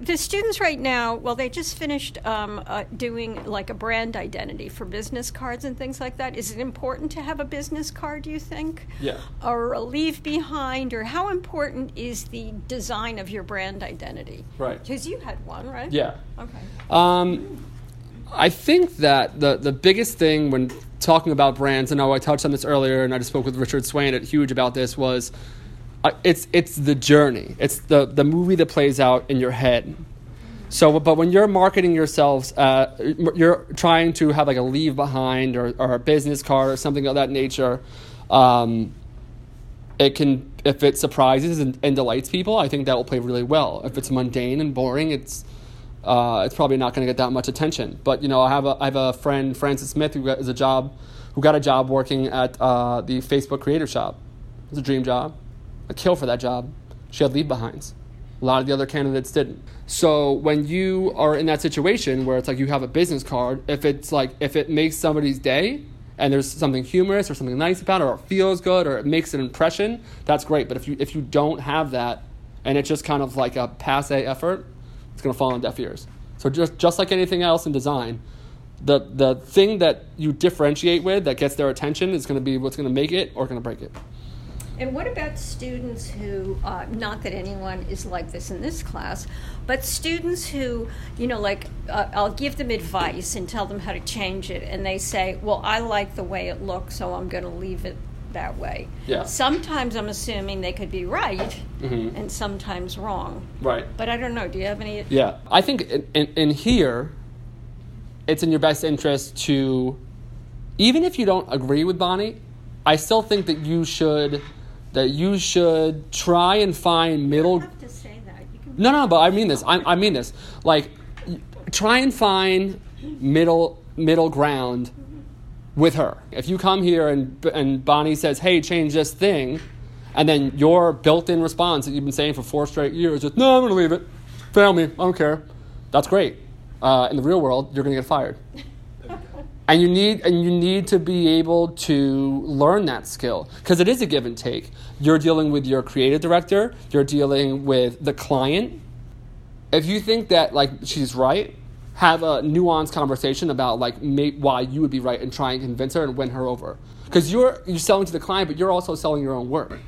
The students right now, well, they just finished um, uh, doing like a brand identity for business cards and things like that. Is it important to have a business card, do you think? Yeah. Or a leave behind, or how important is the design of your brand identity? Right. Because you had one, right? Yeah. Okay. Um, I think that the the biggest thing when talking about brands, and I know I touched on this earlier, and I just spoke with Richard Swain at Huge about this, was it's it's the journey. It's the the movie that plays out in your head. So, but when you're marketing yourselves, uh, you're trying to have like a leave behind or, or a business card or something of that nature. Um, it can, if it surprises and, and delights people, I think that will play really well. If it's mundane and boring, it's uh, it's probably not going to get that much attention. But you know, I have a I have a friend, Francis Smith, who got, is a job, who got a job working at uh, the Facebook Creative Shop. It's a dream job a kill for that job. She had leave behinds. A lot of the other candidates didn't. So when you are in that situation where it's like you have a business card, if it's like if it makes somebody's day and there's something humorous or something nice about it or it feels good or it makes an impression, that's great. But if you if you don't have that and it's just kind of like a passe effort, it's gonna fall on deaf ears. So just just like anything else in design, the the thing that you differentiate with that gets their attention is gonna be what's gonna make it or gonna break it. And what about students who, uh, not that anyone is like this in this class, but students who, you know, like uh, I'll give them advice and tell them how to change it, and they say, well, I like the way it looks, so I'm going to leave it that way. Yeah. Sometimes I'm assuming they could be right Mhm. and sometimes wrong. Right. But I don't know. Do you have any? Yeah, I think in, in, in here, it's in your best interest to, even if you don't agree with Bonnie, I still think that you should, that you should try and find middle. You have to say that. You can. No, no, but I mean this. I, I mean this. Like, try and find middle middle ground with her. If you come here and and Bonnie says, "Hey, change this thing," and then your built-in response that you've been saying for four straight years is, "No, I'm going to leave it. Fail me. I don't care." That's great. Uh, in the real world, you're going to get fired. and you need and you need to be able to learn that skill because it is a give and take. You're dealing with your creative director. You're dealing with the client. If you think that like she's right, have a nuanced conversation about like may, why you would be right and try and convince her and win her over. Because you're you're selling to the client, but you're also selling your own work.